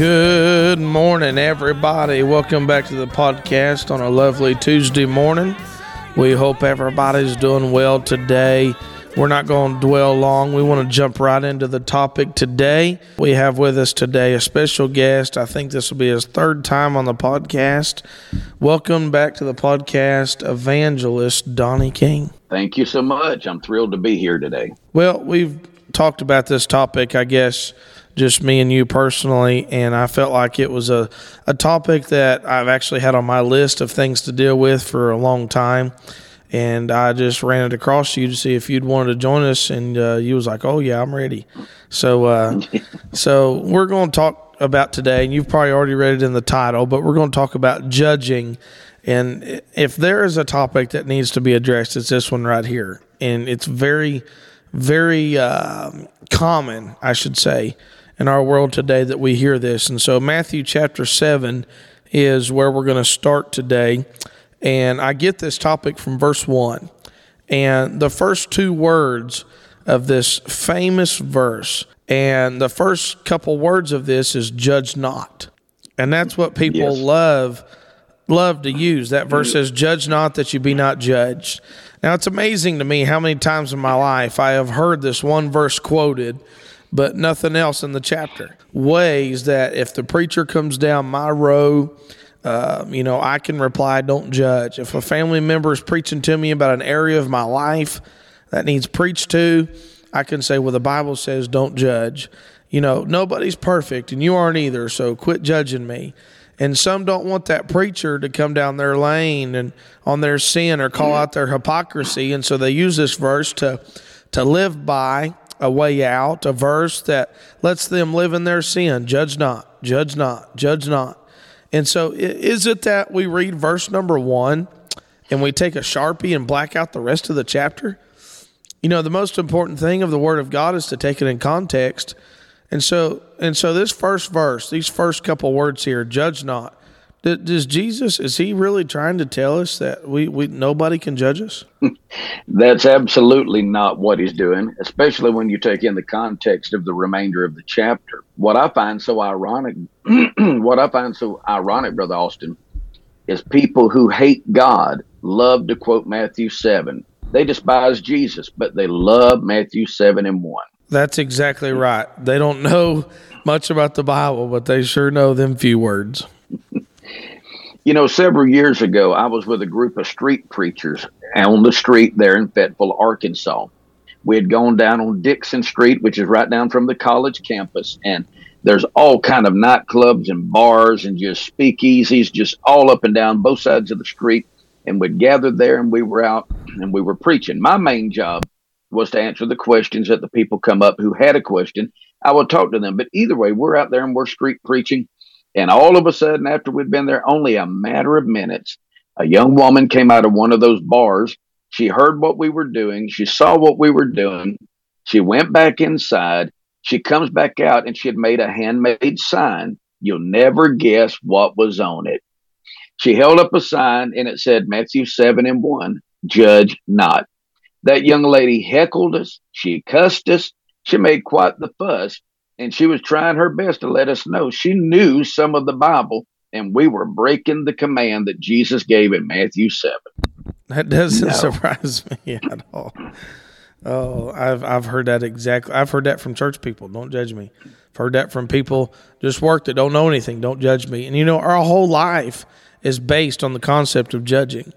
Good morning, everybody. Welcome back to the podcast on a lovely Tuesday morning. We hope everybody's doing well today. We're not going to dwell long. We want to jump right into the topic today. We have with us today a special guest. I think this will be his third time on the podcast. Welcome back to the podcast, evangelist Donnie King. Thank you so much. I'm thrilled to be here today. Well, we've talked about this topic, I guess, just me and you personally, and I felt like it was a, a topic that I've actually had on my list of things to deal with for a long time and I just ran it across you to see if you'd wanted to join us, and uh, you was like, "Oh yeah, I'm ready." So, uh, so we're going to talk about today, and you've probably already read it in the title, but we're going to talk about judging. And if there is a topic that needs to be addressed, it's this one right here, and it's very, very uh, common, I should say, in our world today that we hear this. And so, Matthew chapter seven is where we're going to start today. And I get this topic from verse 1. And the first two words of this famous verse, and the first couple words of this is judge not. And that's what people yes. love love to use. That verse says, Judge not that you be not judged. Now, it's amazing to me how many times in my life I have heard this one verse quoted, but nothing else in the chapter. Ways that if the preacher comes down my row uh, you know, I can reply, don't judge. If a family member is preaching to me about an area of my life that needs preached to, I can say, well, the Bible says don't judge. You know, nobody's perfect and you aren't either, so quit judging me. And some don't want that preacher to come down their lane and on their sin or call out their hypocrisy. And so they use this verse to, to live by a way out, a verse that lets them live in their sin. Judge not, judge not, judge not. And so, is it that we read verse number one and we take a sharpie and black out the rest of the chapter? You know, the most important thing of the Word of God is to take it in context. And so, and so, this first verse, these first couple words here, "judge not." Does Jesus is he really trying to tell us that we, we nobody can judge us? That's absolutely not what he's doing, especially when you take in the context of the remainder of the chapter. What I find so ironic, what I find so ironic, brother Austin, is people who hate God love to quote Matthew seven. They despise Jesus, but they love Matthew seven and one. That's exactly right. They don't know much about the Bible, but they sure know them few words. You know, several years ago, I was with a group of street preachers on the street there in Fayetteville, Arkansas. We had gone down on Dickson Street, which is right down from the college campus, and there's all kind of nightclubs and bars and just speakeasies, just all up and down both sides of the street. And we'd gathered there, and we were out and we were preaching. My main job was to answer the questions that the people come up who had a question. I would talk to them, but either way, we're out there and we're street preaching and all of a sudden, after we'd been there only a matter of minutes, a young woman came out of one of those bars. She heard what we were doing. She saw what we were doing. She went back inside. She comes back out and she had made a handmade sign. You'll never guess what was on it. She held up a sign and it said Matthew 7 and 1, judge not. That young lady heckled us. She cussed us. She made quite the fuss and she was trying her best to let us know she knew some of the Bible, and we were breaking the command that Jesus gave in Matthew 7. That doesn't no. surprise me at all. Oh, I've I've heard that exactly. I've heard that from church people. Don't judge me. I've heard that from people just work that don't know anything. Don't judge me. And you know, our whole life is based on the concept of judging.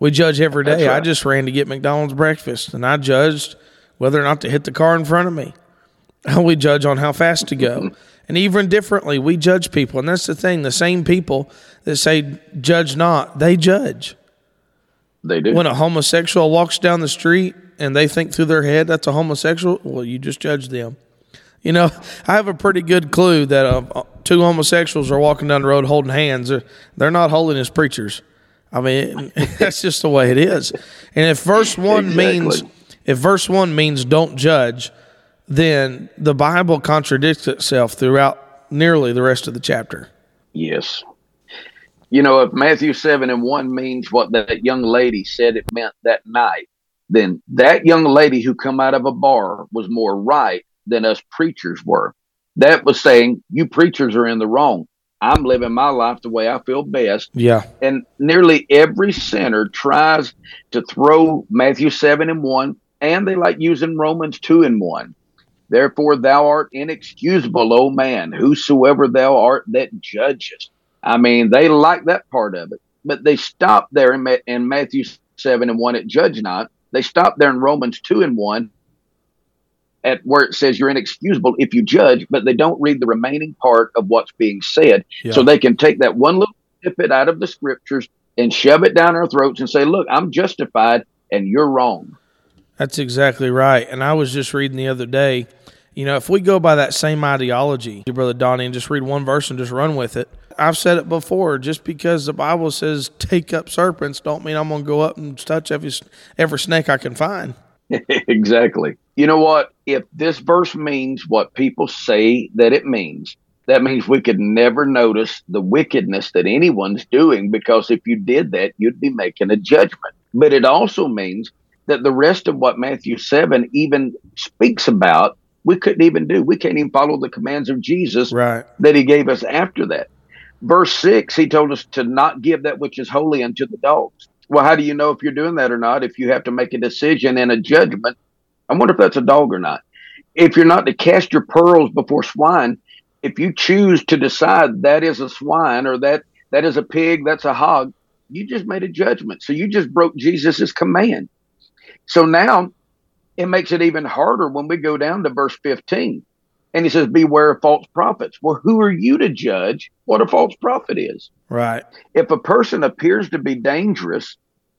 We judge every day. Right. I just ran to get McDonald's breakfast, and I judged whether or not to hit the car in front of me. we judge on how fast to go. and even differently, we judge people. And that's the thing the same people that say, judge not, they judge. They do. When a homosexual walks down the street and they think through their head that's a homosexual, well, you just judge them. You know, I have a pretty good clue that uh, two homosexuals are walking down the road holding hands. They're not holiness preachers. I mean, that's just the way it is. And if verse one exactly. means, if verse one means don't judge, then the Bible contradicts itself throughout nearly the rest of the chapter. Yes. You know, if Matthew 7 and 1 means what that young lady said it meant that night, then that young lady who come out of a bar was more right than us preachers were. That was saying, you preachers are in the wrong. I'm living my life the way I feel best. Yeah. And nearly every sinner tries to throw Matthew 7 and 1, and they like using Romans 2 and 1. Therefore, thou art inexcusable, O man, whosoever thou art that judgest. I mean, they like that part of it, but they stop there in, in Matthew 7 and 1 at judge not. They stop there in Romans 2 and 1 at where it says you're inexcusable if you judge, but they don't read the remaining part of what's being said. Yeah. So they can take that one little snippet out of the scriptures and shove it down our throats and say, look, I'm justified and you're wrong. That's exactly right. And I was just reading the other day, you know, if we go by that same ideology, Brother Donnie, and just read one verse and just run with it, I've said it before. Just because the Bible says take up serpents, don't mean I'm going to go up and touch every every snake I can find. exactly. You know what? If this verse means what people say that it means, that means we could never notice the wickedness that anyone's doing because if you did that, you'd be making a judgment. But it also means that the rest of what Matthew 7 even speaks about, we couldn't even do. We can't even follow the commands of Jesus right. that he gave us after that. Verse 6, he told us to not give that which is holy unto the dogs. Well, how do you know if you're doing that or not? If you have to make a decision and a judgment, I wonder if that's a dog or not. If you're not to cast your pearls before swine, if you choose to decide that is a swine or that that is a pig, that's a hog, you just made a judgment. So you just broke Jesus's command. So now it makes it even harder when we go down to verse 15. And he says, Beware of false prophets. Well, who are you to judge what a false prophet is? Right. If a person appears to be dangerous,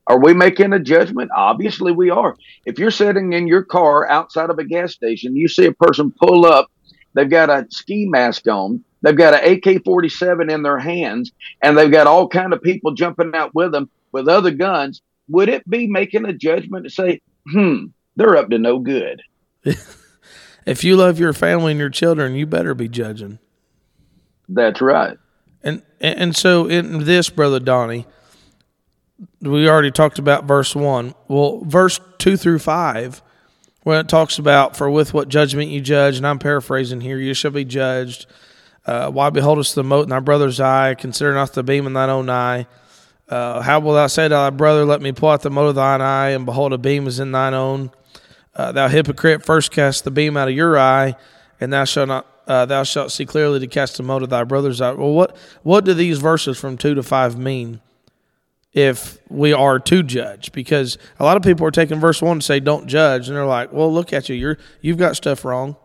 are we making a judgment? Obviously, we are. If you're sitting in your car outside of a gas station, you see a person pull up, they've got a ski mask on, they've got an AK-47 in their hands, and they've got all kind of people jumping out with them with other guns. Would it be making a judgment to say, "Hmm, they're up to no good"? if you love your family and your children, you better be judging. That's right. And and so in this, brother Donnie we already talked about verse 1. Well, verse 2 through 5, when it talks about, For with what judgment you judge, and I'm paraphrasing here, you shall be judged. Uh, why beholdest the mote in thy brother's eye? Consider not the beam in thine own eye. Uh, how will thou say to thy brother, Let me pull out the mote of thine eye, and behold, a beam is in thine own? Uh, thou hypocrite, first cast the beam out of your eye, and thou shalt not. Uh, thou shalt see clearly to cast the mote of thy brother's eye. Well, what what do these verses from two to five mean? if we are to judge because a lot of people are taking verse 1 to say don't judge and they're like well look at you you're you've got stuff wrong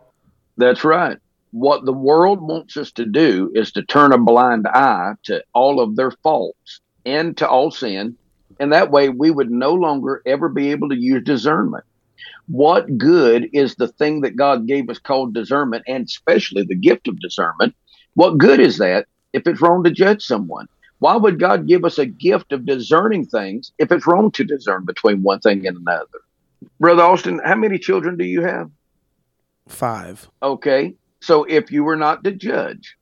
that's right what the world wants us to do is to turn a blind eye to all of their faults and to all sin and that way we would no longer ever be able to use discernment what good is the thing that god gave us called discernment and especially the gift of discernment what good is that if it's wrong to judge someone why would God give us a gift of discerning things if it's wrong to discern between one thing and another? Brother Austin, how many children do you have? Five. Okay. So if you were not to judge,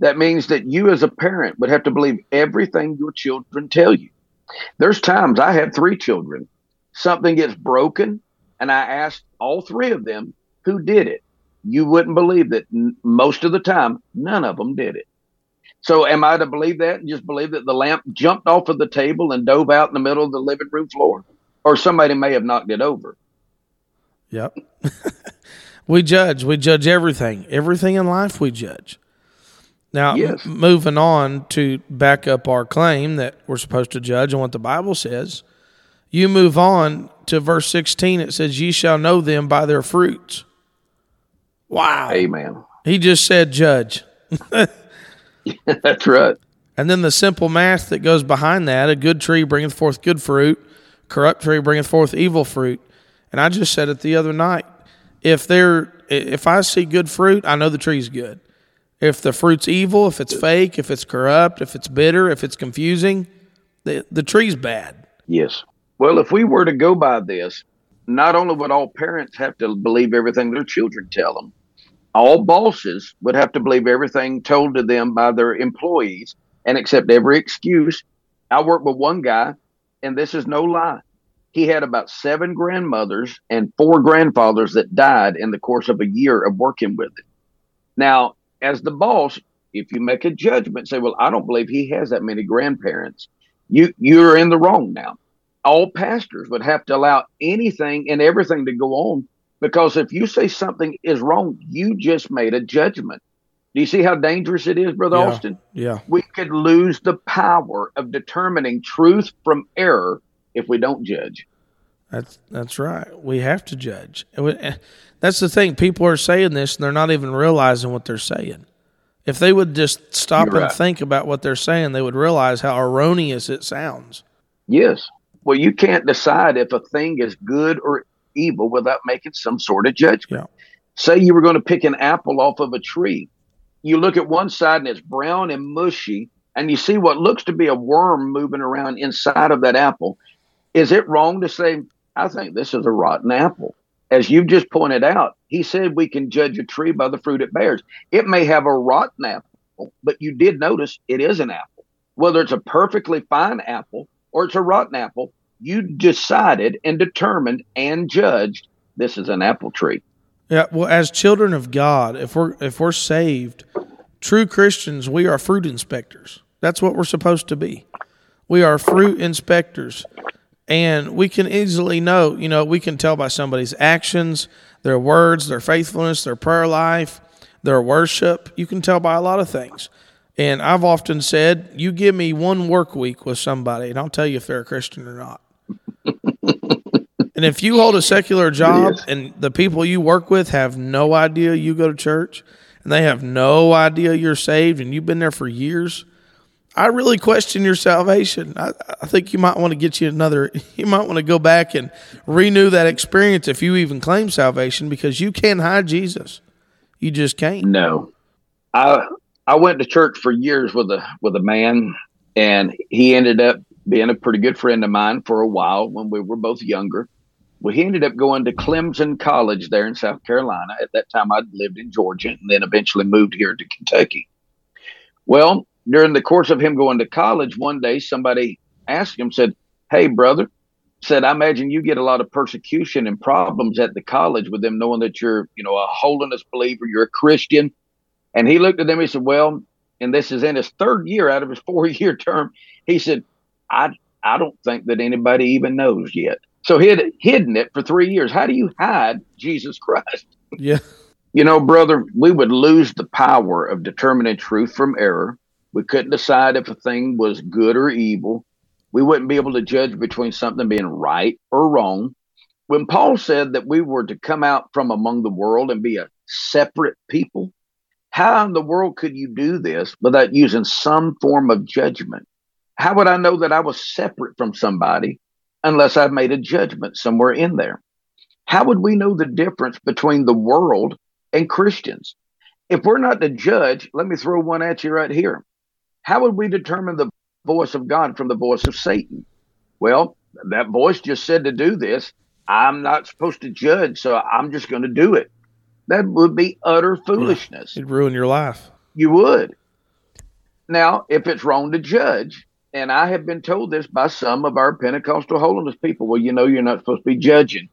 that means that you as a parent would have to believe everything your children tell you. There's times I have three children. Something gets broken, and I asked all three of them who did it. You wouldn't believe that most of the time, none of them did it. So am I to believe that and just believe that the lamp jumped off of the table and dove out in the middle of the living room floor? Or somebody may have knocked it over. Yep. we judge. We judge everything. Everything in life we judge. Now, yes. m- moving on to back up our claim that we're supposed to judge and what the Bible says, you move on to verse 16. It says, Ye shall know them by their fruits. Wow. Amen. He just said, Judge. That's right. And then the simple math that goes behind that a good tree bringeth forth good fruit, corrupt tree bringeth forth evil fruit. And I just said it the other night. If there if I see good fruit, I know the tree's good. If the fruit's evil, if it's fake, if it's corrupt, if it's bitter, if it's confusing, the, the tree's bad. Yes. Well, if we were to go by this, not only would all parents have to believe everything their children tell them, all bosses would have to believe everything told to them by their employees and accept every excuse. I worked with one guy, and this is no lie. He had about seven grandmothers and four grandfathers that died in the course of a year of working with him. Now, as the boss, if you make a judgment, say, "Well, I don't believe he has that many grandparents," you you're in the wrong now. All pastors would have to allow anything and everything to go on because if you say something is wrong, you just made a judgment. Do you see how dangerous it is, Brother Yeah. Austin? Yeah. We could lose the power of determining truth from error if we don't judge. That's that's right. We have to judge. That's the thing. People are saying this and they're not even realizing what they're saying. If they would just stop You're and right. think about what they're saying, they would realize how erroneous it sounds. Yes. Well, you can't decide if a thing is good or evil without making some sort of judgment. Yeah. Say you were going to pick an apple off of a tree. You look at one side and it's brown and mushy, and you see what looks to be a worm moving around inside of that apple. Is it wrong to say, I think this is a rotten apple? As you've just pointed out, he said we can judge a tree by the fruit it bears. It may have a rotten apple, but you did notice it is an apple. Whether it's a perfectly fine apple or it's a rotten apple, you decided and determined and judged this is an apple tree. Yeah, well, as children of God, if we're if we're saved, true Christians, we are fruit inspectors. That's what we're supposed to be. We are fruit inspectors, and we can easily know. You know, we can tell by somebody's actions, their words, their faithfulness, their prayer life, their worship. You can tell by a lot of things. And I've often said, you give me one work week with somebody, and I'll tell you if they're a Christian or not. And if you hold a secular job Yes. and the people you work with have no idea you go to church and they have no idea you're saved and you've been there for years, I really question your salvation. I, I think you might want to get you another, you might want to go back and renew that experience if you even claim salvation because you can't hide Jesus. You just can't. No, I I went to church for years with a with a man, and he ended up being a pretty good friend of mine for a while when we were both younger. Well, he ended up going to Clemson College there in South Carolina. At that time, I'd lived in Georgia, and then eventually moved here to Kentucky. Well, during the course of him going to college, one day somebody asked him, said, "Hey, brother." Said, I imagine you get a lot of persecution and problems at the college with them knowing that you're, you know, a holiness believer, you're a Christian. And he looked at them. He said, "Well, and this is in his third year out of his four-year term." He said, "I I don't think that anybody even knows yet." So he had hidden it for three years. How do you hide Jesus Christ? Yeah. You know, brother, we would lose the power of determining truth from error. We couldn't decide if a thing was good or evil. We wouldn't be able to judge between something being right or wrong. When Paul said that we were to come out from among the world and be a separate people, how in the world could you do this without using some form of judgment? How would I know that I was separate from somebody unless I made a judgment somewhere in there? How would we know the difference between the world and Christians? If we're not to judge, let me throw one at you right here. How would we determine the voice of God from the voice of Satan? Well, that voice just said to do this. I'm not supposed to judge, so I'm just going to do it. That would be utter foolishness. It'd ruin your life. You would. Now, if it's wrong to judge, and I have been told this by some of our Pentecostal holiness people, well, you know, you're not supposed to be judging.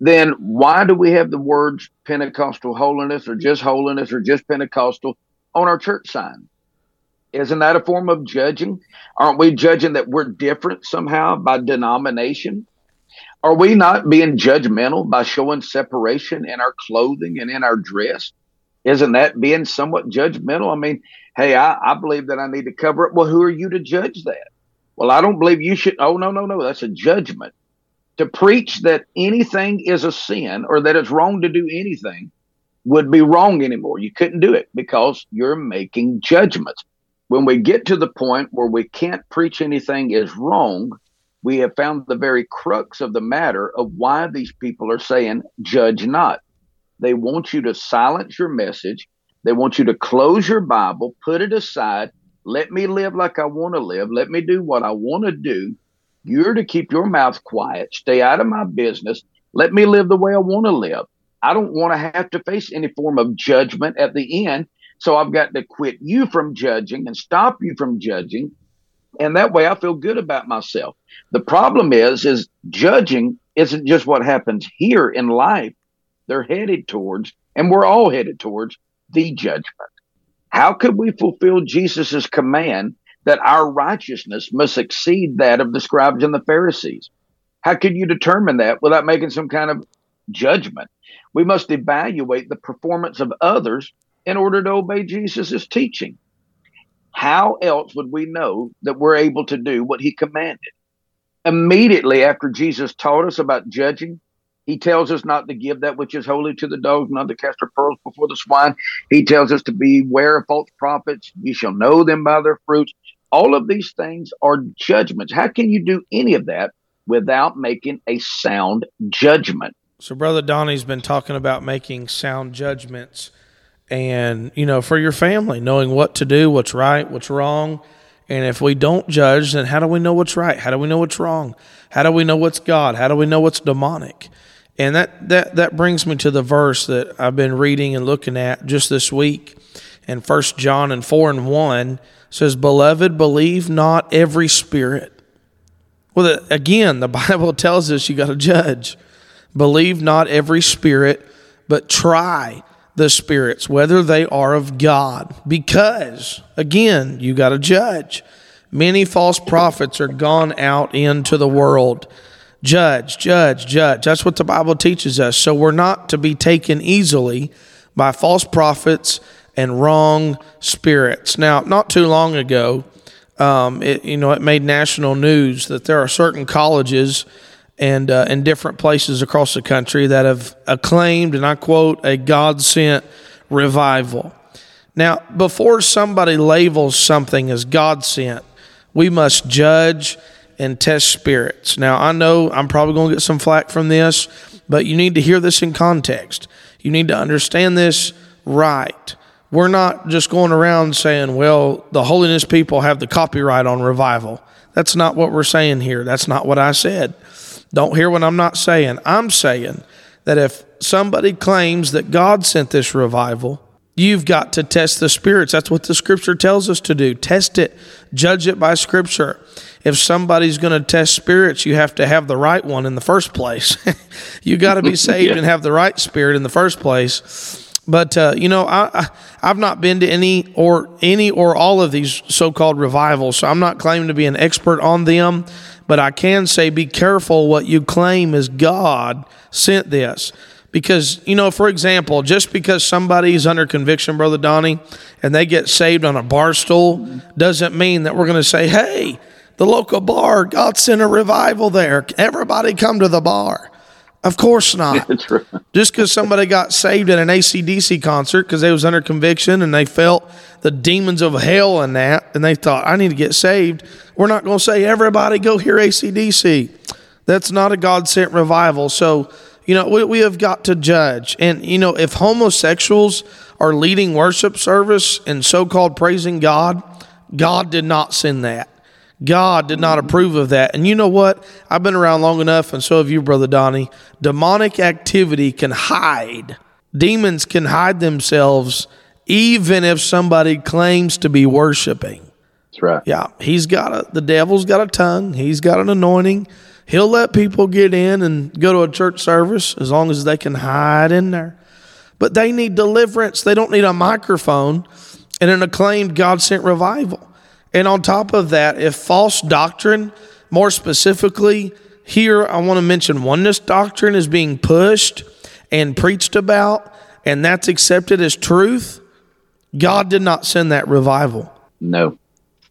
Then why do we have the words Pentecostal holiness or just holiness or just Pentecostal on our church sign? Isn't that a form of judging? Aren't we judging that we're different somehow by denomination? Are we not being judgmental by showing separation in our clothing and in our dress? Isn't that being somewhat judgmental? I mean, hey, I, I believe that I need to cover it. Well, who are you to judge that? Well, I don't believe you should. Oh, no, no, no. That's a judgment. To preach that anything is a sin or that it's wrong to do anything would be wrong anymore. You couldn't do it because you're making judgments. When we get to the point where we can't preach anything is wrong, we have found the very crux of the matter of why these people are saying, judge not. They want you to silence your message. They want you to close your Bible, put it aside. Let me live like I want to live. Let me do what I want to do. You're to keep your mouth quiet. Stay out of my business. Let me live the way I want to live. I don't want to have to face any form of judgment at the end. So I've got to quit you from judging and stop you from judging. And that way I feel good about myself. The problem is, is judging isn't just what happens here in life. They're headed towards, and we're all headed towards the judgment. How could we fulfill Jesus' command that our righteousness must exceed that of the scribes and the Pharisees? How could you determine that without making some kind of judgment? We must evaluate the performance of others in order to obey Jesus' teaching. How else would we know that we're able to do what he commanded? Immediately after Jesus taught us about judging, he tells us not to give that which is holy to the dogs, not to cast our pearls before the swine. He tells us to beware of false prophets. You shall know them by their fruits. All of these things are judgments. How can you do any of that without making a sound judgment? So, Brother Donnie's been talking about making sound judgments and, you know, for your family, knowing what to do, what's right, what's wrong. And if we don't judge, then how do we know what's right? How do we know what's wrong? How do we know what's God? How do we know what's demonic? And that, that, that brings me to the verse that I've been reading and looking at just this week. In First John and 4 and 1 says, Beloved, believe not every spirit. Well, again, the Bible tells us you got to judge. Believe not every spirit, but try the spirits, whether they are of God. Because, again, you got to judge. Many false prophets are gone out into the world. Judge, judge, judge. That's what the Bible teaches us. So we're not to be taken easily by false prophets and wrong spirits. Now, not too long ago, um, it, you know, it made national news that there are certain colleges and uh, in different places across the country that have acclaimed, and I quote, a God sent revival. Now, before somebody labels something as God sent, we must judge and test spirits. Now, I know I'm probably going to get some flack from this, but you need to hear this in context. You need to understand this right. We're not just going around saying, well, the holiness people have the copyright on revival. That's not what we're saying here. That's not what I said. Don't hear what I'm not saying. I'm saying that if somebody claims that God sent this revival, you've got to test the spirits. That's what the scripture tells us to do. Test it, judge it by scripture. If somebody's going to test spirits, you have to have the right one in the first place. you got to be saved yeah. and have the right spirit in the first place. But uh, you know, I, I have not been to any or any or all of these so-called revivals, so I'm not claiming to be an expert on them. But I can say, be careful what you claim is God sent this. Because, you know, for example, just because somebody's under conviction, Brother Donnie, and they get saved on a bar stool, doesn't mean that we're going to say, hey, the local bar, God sent a revival there. Everybody come to the bar. Of course not. Just because somebody got saved at an ACDC concert because they was under conviction and they felt the demons of hell in that, and they thought, I need to get saved. We're not going to say, everybody go hear ACDC. That's not a God sent revival. So, you know, we, we have got to judge. And, you know, if homosexuals are leading worship service and so called praising God, God did not send that. God did not approve of that. And you know what? I've been around long enough, and so have you, Brother Donnie. Demonic activity can hide, demons can hide themselves even if somebody claims to be worshiping. That's right. Yeah, he's got a, the devil's got a tongue, he's got an anointing. He'll let people get in and go to a church service as long as they can hide in there. But they need deliverance, they don't need a microphone and an acclaimed God sent revival. And on top of that, if false doctrine, more specifically, here I want to mention oneness doctrine is being pushed and preached about, and that's accepted as truth, God did not send that revival. No.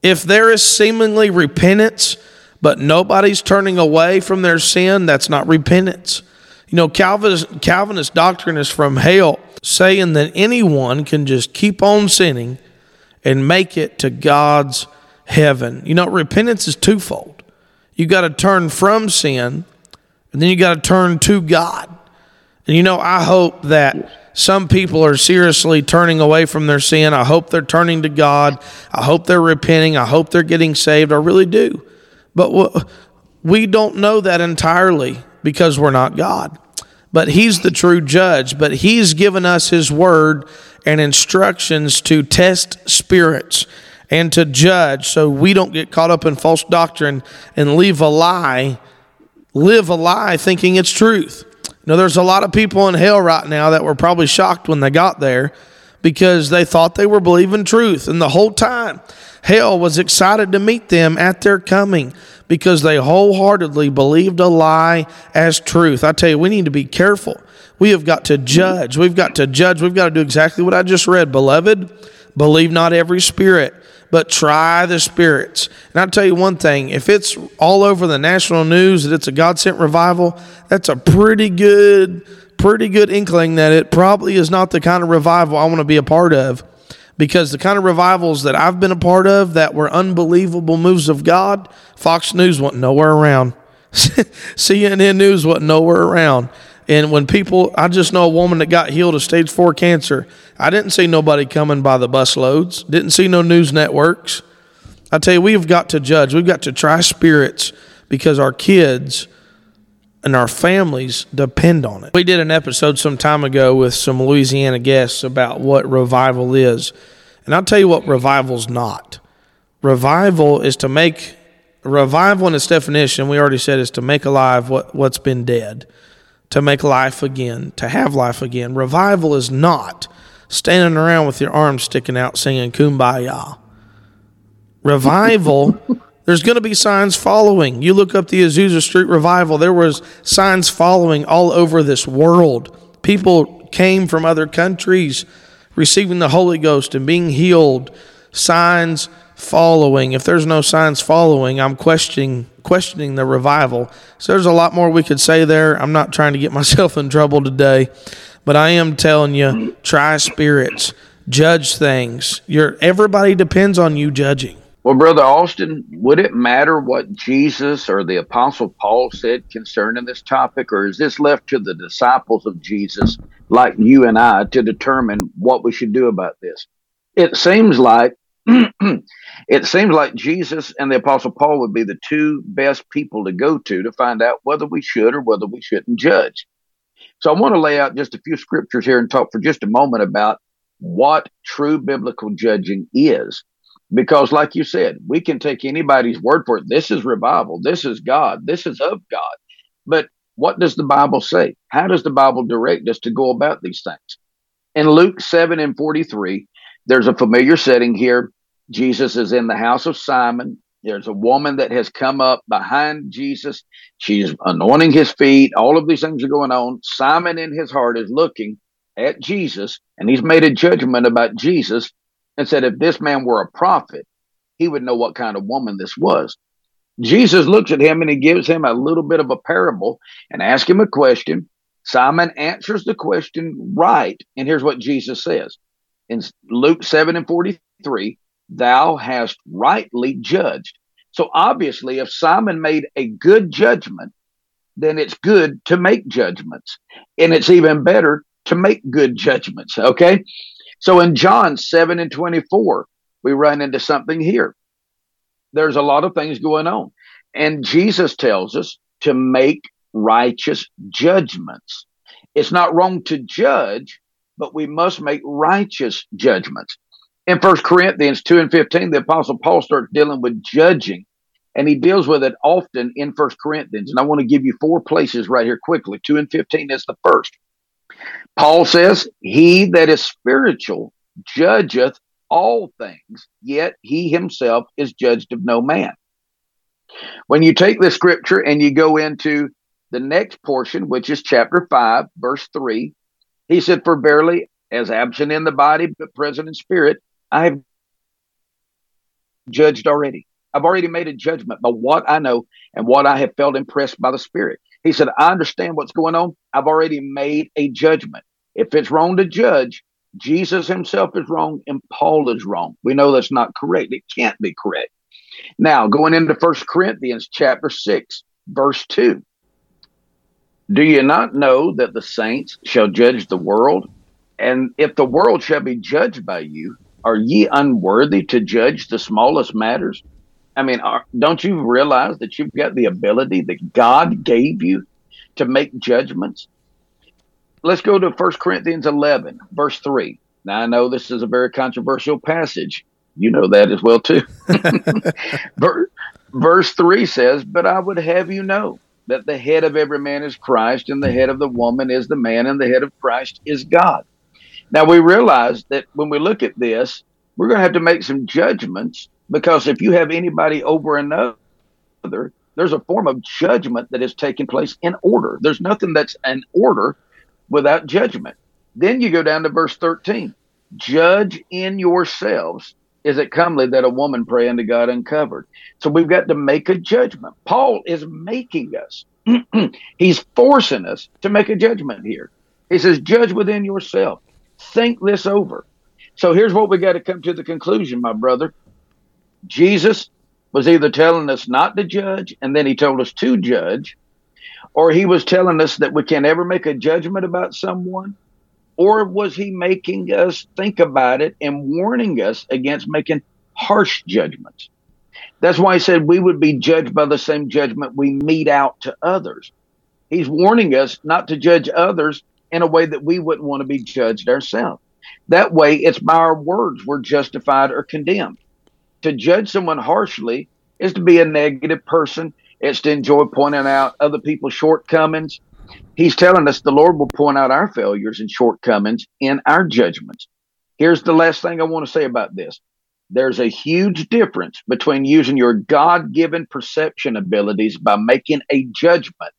If there is seemingly repentance, but nobody's turning away from their sin, that's not repentance. You know, Calvinist, Calvinist doctrine is from hell, saying that anyone can just keep on sinning and make it to God's heaven. You know, repentance is twofold. You got to turn from sin, and then you got to turn to God. And you know, I hope that some people are seriously turning away from their sin. I hope they're turning to God. I hope they're repenting. I hope they're getting saved. I really do. But we don't know that entirely because we're not God. But He's the true judge. But He's given us His word and instructions to test spirits and to judge so we don't get caught up in false doctrine and leave a lie, live a lie thinking it's truth. Know, there's a lot of people in hell right now that were probably shocked when they got there because they thought they were believing truth. And the whole time, hell was excited to meet them at their coming because they wholeheartedly believed a lie as truth. I tell you, we need to be careful. We have got to judge. We've got to judge. We've got to do exactly what I just read. Beloved, believe not every spirit, but try the spirits. And I'll tell you one thing if it's all over the national news that it's a God sent revival, that's a pretty good pretty good inkling that it probably is not the kind of revival I want to be a part of. Because the kind of revivals that I've been a part of that were unbelievable moves of God, Fox News wasn't nowhere around. CNN News wasn't nowhere around. And when people, I just know a woman that got healed of stage four cancer. I didn't see nobody coming by the bus loads, didn't see no news networks. I tell you, we've got to judge. We've got to try spirits because our kids and our families depend on it. We did an episode some time ago with some Louisiana guests about what revival is. And I'll tell you what revival's not. Revival is to make revival in its definition, we already said is to make alive what, what's been dead, to make life again, to have life again. Revival is not standing around with your arms sticking out singing kumbaya. Revival There's going to be signs following. You look up the Azusa Street revival, there was signs following all over this world. People came from other countries receiving the Holy Ghost and being healed. Signs following. If there's no signs following, I'm questioning questioning the revival. So there's a lot more we could say there. I'm not trying to get myself in trouble today, but I am telling you, try spirits, judge things. Your everybody depends on you judging. Well, Brother Austin, would it matter what Jesus or the Apostle Paul said concerning this topic, or is this left to the disciples of Jesus, like you and I, to determine what we should do about this? It seems like it seems like Jesus and the Apostle Paul would be the two best people to go to to find out whether we should or whether we shouldn't judge. So I want to lay out just a few scriptures here and talk for just a moment about what true biblical judging is. Because like you said we can take anybody's word for it. This is revival. This is god. This is of god. But what does the bible say? How does the bible direct us to go about these things? In luke 7 and 43 there's a familiar setting here jesus is in the house of simon there's a woman that has come up behind jesus she's anointing his feet all of these things are going on simon in his heart is looking at jesus and he's made a judgment about jesus and said, if this man were a prophet, he would know what kind of woman this was. Jesus looks at him and he gives him a little bit of a parable and asks him a question. Simon answers the question right. And here's what Jesus says in Luke 7 and 43 Thou hast rightly judged. So obviously, if Simon made a good judgment, then it's good to make judgments. And it's even better to make good judgments. Okay. So in John 7 and 24, we run into something here. There's a lot of things going on. And Jesus tells us to make righteous judgments. It's not wrong to judge, but we must make righteous judgments. In First Corinthians 2 and 15, the Apostle Paul starts dealing with judging, and he deals with it often in First Corinthians. And I want to give you four places right here quickly. 2 and 15 is the first. Paul says, He that is spiritual judgeth all things, yet he himself is judged of no man. When you take the scripture and you go into the next portion, which is chapter 5, verse 3, he said, For barely as absent in the body, but present in spirit, I have judged already. I've already made a judgment by what I know and what I have felt impressed by the Spirit. He said, I understand what's going on. I've already made a judgment. If it's wrong to judge, Jesus himself is wrong and Paul is wrong. We know that's not correct. It can't be correct. Now, going into First Corinthians chapter 6, verse 2. Do you not know that the saints shall judge the world? And if the world shall be judged by you, are ye unworthy to judge the smallest matters? I mean, are, don't you realize that you've got the ability that God gave you to make judgments? Let's go to 1 Corinthians 11, verse 3. Now, I know this is a very controversial passage. You know that as well, too. verse 3 says, But I would have you know that the head of every man is Christ, and the head of the woman is the man, and the head of Christ is God. Now we realize that when we look at this, we're going to have to make some judgments because if you have anybody over another, there's a form of judgment that is taking place in order. There's nothing that's an order without judgment. Then you go down to verse 13. Judge in yourselves is it comely that a woman pray unto God uncovered? So we've got to make a judgment. Paul is making us, he's forcing us to make a judgment here. He says, Judge within yourself. Think this over. So here's what we got to come to the conclusion, my brother. Jesus was either telling us not to judge and then he told us to judge, or he was telling us that we can't ever make a judgment about someone, or was he making us think about it and warning us against making harsh judgments? That's why he said we would be judged by the same judgment we mete out to others. He's warning us not to judge others in a way that we wouldn't want to be judged ourselves. That way, it's by our words we're justified or condemned. To judge someone harshly is to be a negative person. It's to enjoy pointing out other people's shortcomings. He's telling us the Lord will point out our failures and shortcomings in our judgments. Here's the last thing I want to say about this there's a huge difference between using your God given perception abilities by making a judgment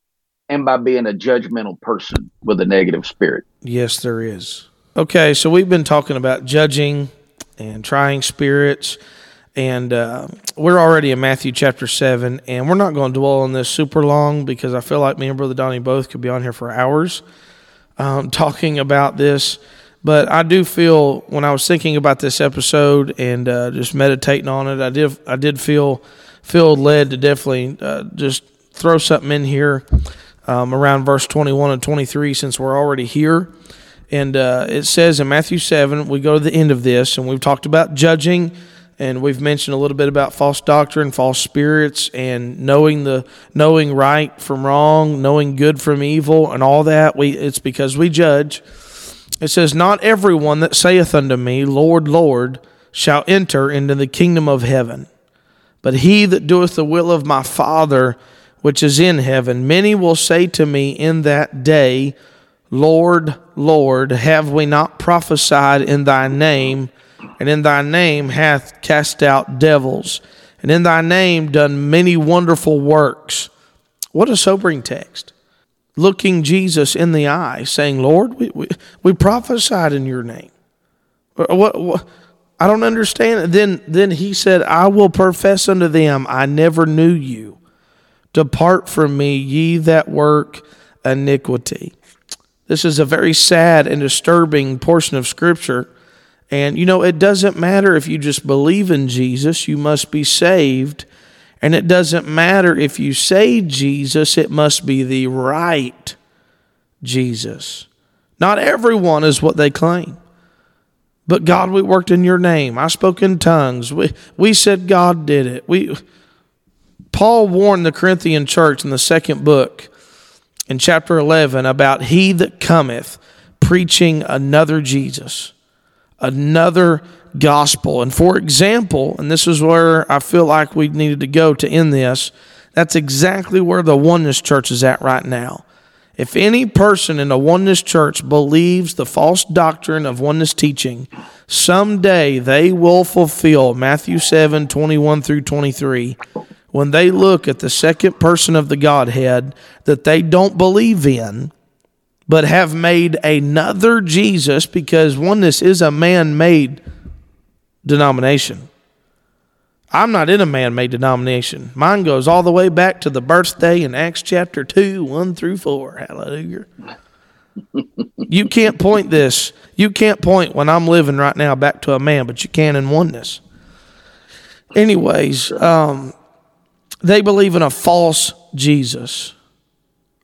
and by being a judgmental person with a negative spirit. Yes, there is. Okay, so we've been talking about judging and trying spirits, and uh, we're already in Matthew chapter 7, and we're not going to dwell on this super long because I feel like me and Brother Donnie both could be on here for hours um, talking about this. But I do feel when I was thinking about this episode and uh, just meditating on it, I did I did feel feel led to definitely uh, just throw something in here um, around verse 21 and 23 since we're already here. And uh, it says in Matthew 7, we go to the end of this, and we've talked about judging, and we've mentioned a little bit about false doctrine, false spirits, and knowing the knowing right from wrong, knowing good from evil, and all that. We it's because we judge. It says, Not everyone that saith unto me, Lord, Lord, shall enter into the kingdom of heaven, but he that doeth the will of my Father which is in heaven. Many will say to me in that day, Lord, Lord, have we not prophesied in thy name, and in thy name hath cast out devils, and in thy name done many wonderful works? What a sobering text. Looking Jesus in the eye, saying, Lord, we, we, we prophesied in your name. Uh, what, what, I don't understand. Then, then he said, I will profess unto them, I never knew you. Depart from me, ye that work iniquity. This is a very sad and disturbing portion of Scripture. And, you know, it doesn't matter if you just believe in Jesus, you must be saved. And it doesn't matter if you say Jesus, it must be the right Jesus. Not everyone is what they claim. But God, we worked in your name. I spoke in tongues. We, we said God did it. We, Paul warned the Corinthian church in the second book, in chapter 11, about he that cometh preaching another Jesus, another gospel. And for example, and this is where I feel like we needed to go to end this, that's exactly where the oneness church is at right now. If any person in a oneness church believes the false doctrine of oneness teaching, someday they will fulfill Matthew 7 21 through 23 when they look at the second person of the Godhead that they don't believe in, but have made another Jesus because oneness is a man made denomination. I'm not in a man made denomination. Mine goes all the way back to the birthday in Acts chapter 2, 1 through 4. Hallelujah. you can't point this. You can't point when I'm living right now back to a man, but you can in oneness. Anyways, um, they believe in a false Jesus,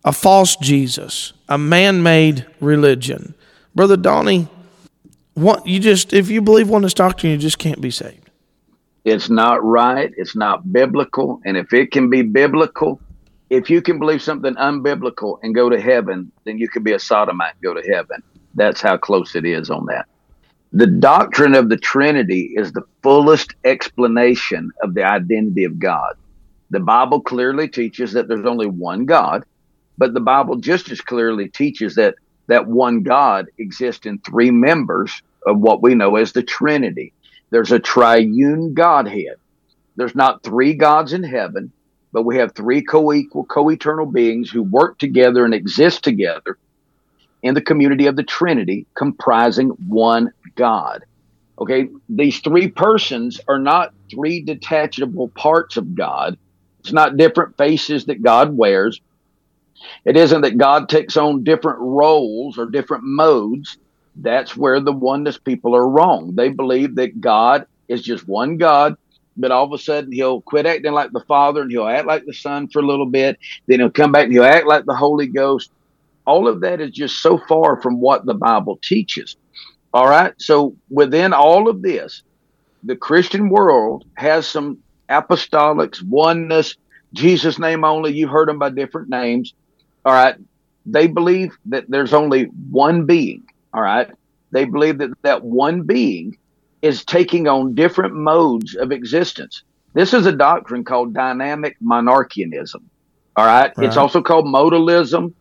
a false Jesus, a man made religion. Brother Donnie, what, you just, if you believe oneness doctrine, you just can't be saved. It's not right. It's not biblical. And if it can be biblical, if you can believe something unbiblical and go to heaven, then you can be a sodomite and go to heaven. That's how close it is on that. The doctrine of the Trinity is the fullest explanation of the identity of God. The Bible clearly teaches that there's only one God, but the Bible just as clearly teaches that that one God exists in three members of what we know as the Trinity. There's a triune Godhead. There's not three gods in heaven, but we have three co equal, co eternal beings who work together and exist together in the community of the Trinity, comprising one God. Okay, these three persons are not three detachable parts of God. It's not different faces that God wears. It isn't that God takes on different roles or different modes. That's where the oneness people are wrong. They believe that God is just one God, but all of a sudden he'll quit acting like the Father and he'll act like the Son for a little bit. Then he'll come back and he'll act like the Holy Ghost. All of that is just so far from what the Bible teaches. All right. So within all of this, the Christian world has some apostolics, oneness, Jesus' name only. You've heard them by different names. All right. They believe that there's only one being. All right. They believe that that one being is taking on different modes of existence. This is a doctrine called dynamic monarchianism. All right. right. It's uh-huh. also called modalism.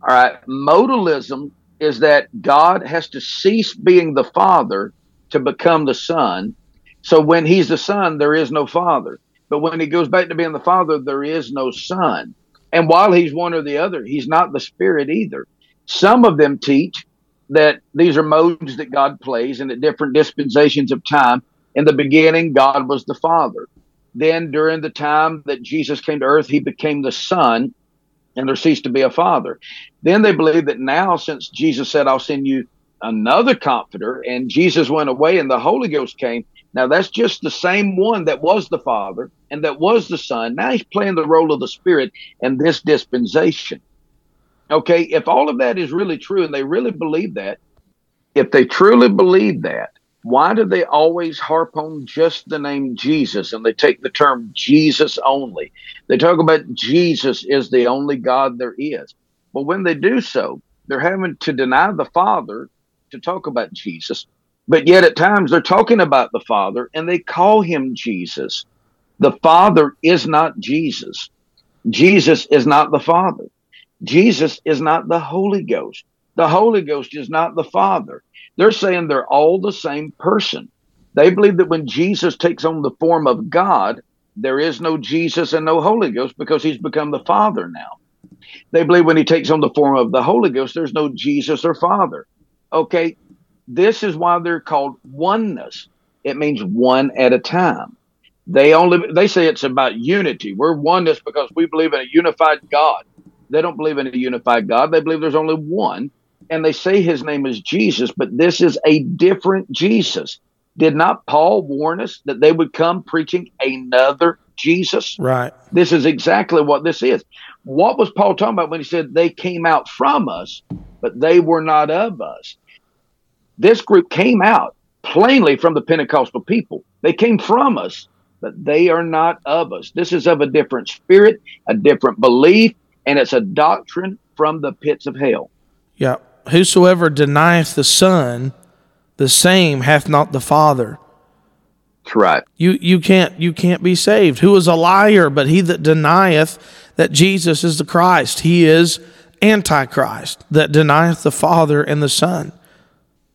All right. Modalism is that God has to cease being the Father to become the Son. So when he's the Son, there is no Father. But when he goes back to being the Father, there is no Son. And while he's one or the other, he's not the Spirit either. Some of them teach that these are modes that God plays and at different dispensations of time. In the beginning, God was the Father. Then, during the time that Jesus came to earth, he became the Son, and there ceased to be a Father. Then they believe that now, since Jesus said, I'll send you another comforter, and Jesus went away and the Holy Ghost came, now that's just the same one that was the Father and that was the Son. Now he's playing the role of the Spirit in this dispensation. Okay, if all of that is really true and they really believe that, if they truly believe that, why do they always harp on just the name Jesus and they take the term Jesus only? They talk about Jesus is the only God there is. Well, when they do so, they're having to deny the Father to talk about Jesus but yet at times they're talking about the Father and they call him Jesus. The Father is not Jesus. Jesus is not the Father. Jesus is not the Holy Ghost. The Holy Ghost is not the Father. They're saying they're all the same person. They believe that when Jesus takes on the form of God, there is no Jesus and no Holy Ghost because he's become the Father now. They believe when he takes on the form of the Holy Ghost, there's no Jesus or Father. Okay, this is why they're called oneness. It means one at a time. They only they say it's about unity. We're oneness because we believe in a unified God. They don't believe in a unified God. They believe there's only one. And they say his name is Jesus, but this is a different Jesus. Did not Paul warn us that they would come preaching another Jesus? Right. This is exactly what this is. What was Paul talking about when he said they came out from us, but they were not of us? This group came out plainly from the Pentecostal people. They came from us, but they are not of us. This is of a different spirit, a different belief, and it's a doctrine from the pits of hell. Yeah. Whosoever denieth the Son, the same hath not the Father. That's right. You you can't you can't be saved. Who is a liar but he that denieth that Jesus is the Christ? He is antichrist that denieth the Father and the Son.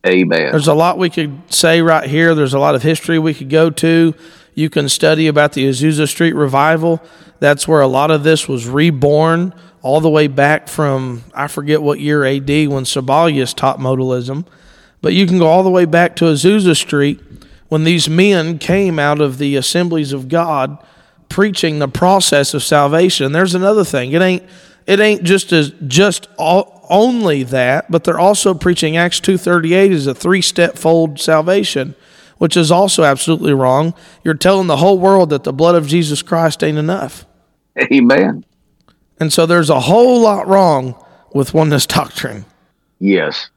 Amen. There's a lot we could say right here. There's a lot of history we could go to. You can study about the Azusa Street revival. That's where a lot of this was reborn, all the way back from, I forget what year AD when Sabellius taught modalism. But you can go all the way back to Azusa Street when these men came out of the assemblies of God preaching the process of salvation. There's another thing. It ain't it ain't just as just all, only that, but they're also preaching Acts 2:38 is a three-step fold salvation, which is also absolutely wrong. You're telling the whole world that the blood of Jesus Christ ain't enough. Amen. And so there's a whole lot wrong with oneness doctrine. Yes.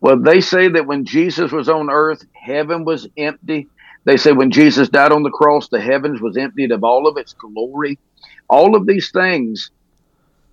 Well, they say that when Jesus was on earth, heaven was empty. They say when Jesus died on the cross, the heavens was emptied of all of its glory. All of these things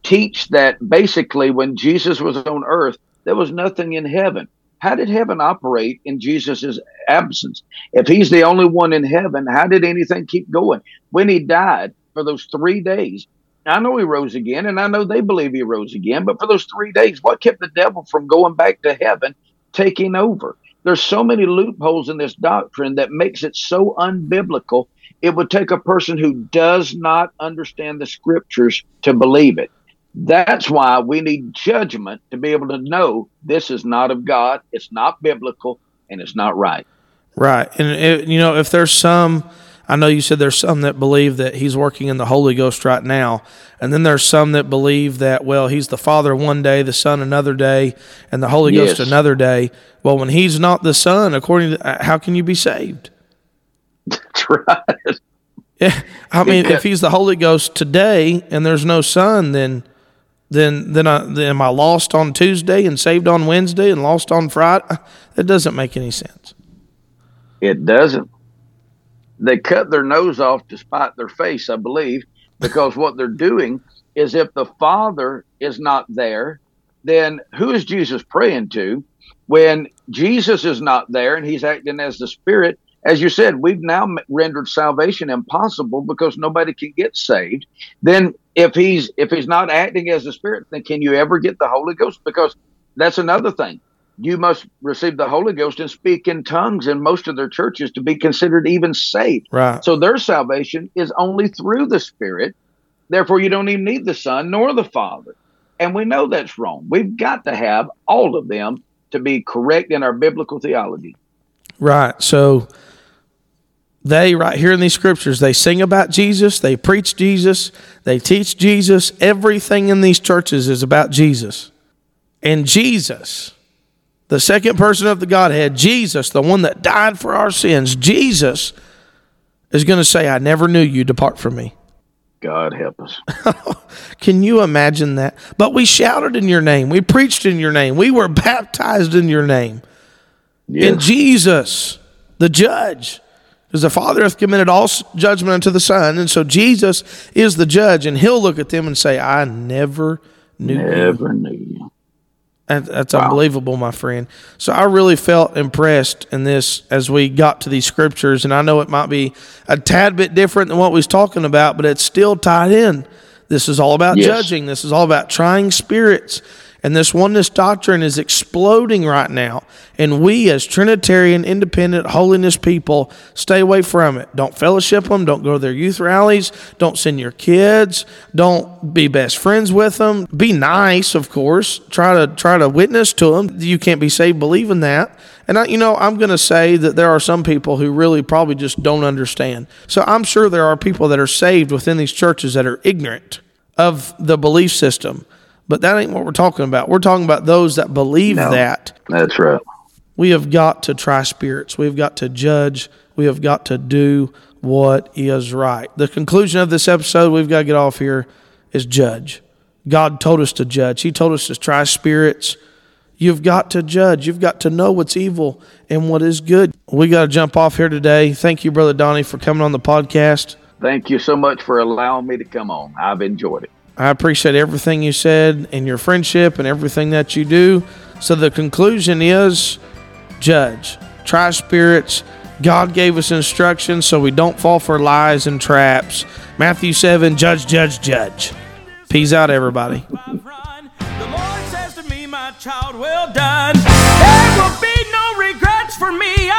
teach that basically when Jesus was on earth, there was nothing in heaven. How did heaven operate in Jesus' absence? If he's the only one in heaven, how did anything keep going? When he died for those three days, I know he rose again, and I know they believe he rose again. But for those three days, what kept the devil from going back to heaven, taking over? There's so many loopholes in this doctrine that makes it so unbiblical. It would take a person who does not understand the scriptures to believe it. That's why we need judgment to be able to know this is not of God, it's not biblical, and it's not right. Right. And, it, you know, if there's some I know you said there's some that believe that he's working in the Holy Ghost right now, and then there's some that believe that well he's the Father one day, the Son another day, and the Holy yes. Ghost another day. Well, when he's not the Son, according to uh, how can you be saved? That's right. Yeah, I mean, if he's the Holy Ghost today and there's no Son, then then then, I, then am I lost on Tuesday and saved on Wednesday and lost on Friday? That doesn't make any sense. It doesn't they cut their nose off to spite their face, I believe, because what they're doing is if the Father is not there, then who is Jesus praying to? When Jesus is not there and he's acting as the Spirit, as you said, we've now rendered salvation impossible because nobody can get saved. Then if he's if he's not acting as the Spirit, then can you ever get the Holy Ghost? Because that's another thing you must receive the Holy Ghost and speak in tongues in most of their churches to be considered even saved. Right. So their salvation is only through the Spirit. Therefore, you don't even need the Son nor the Father. And we know that's wrong. We've got to have all of them to be correct in our biblical theology. Right. So they, right here in these scriptures, they sing about Jesus, they preach Jesus, they teach Jesus. Everything in these churches is about Jesus. And Jesus the second person of the Godhead, Jesus, the one that died for our sins, Jesus is going to say, I never knew you, depart from me. God help us. Can you imagine that? But we shouted in your name. We preached in your name. We were baptized in your name. Yes. In Jesus, the judge, because the Father hath committed all judgment unto the Son. And so Jesus is the judge, and he'll look at them and say, I never knew never you. knew you. That's wow. unbelievable, my friend. So I really felt impressed in this as we got to these scriptures, and I know it might be a tad bit different than what we was talking about, but it's still tied in. This is all about yes. judging. This is all about trying spirits. And this oneness doctrine is exploding right now. And we, as Trinitarian, independent, holiness people, stay away from it. Don't fellowship them. Don't go to their youth rallies. Don't send your kids. Don't be best friends with them. Be nice, of course. Try to try to witness to them. You can't be saved believing that. And I, you know, I'm going to say that there are some people who really probably just don't understand. So I'm sure there are people that are saved within these churches that are ignorant of the belief system but that ain't what we're talking about. We're talking about those that believe no, that. That's right. We have got to try spirits. We've got to judge. We have got to do what is right. The conclusion of this episode, we've got to get off here, is judge. God told us to judge. He told us to try spirits. You've got to judge. You've got to know what's evil and what is good. We got to jump off here today. Thank you, Brother Donnie, for coming on the podcast. Thank you so much for allowing me to come on. I've enjoyed it. I appreciate everything you said and your friendship and everything that you do. So the conclusion is judge, try spirits. God gave us instructions so we don't fall for lies and traps. Matthew 7, judge, judge, judge. Peace out, everybody. child, well done. There will be no regrets for me.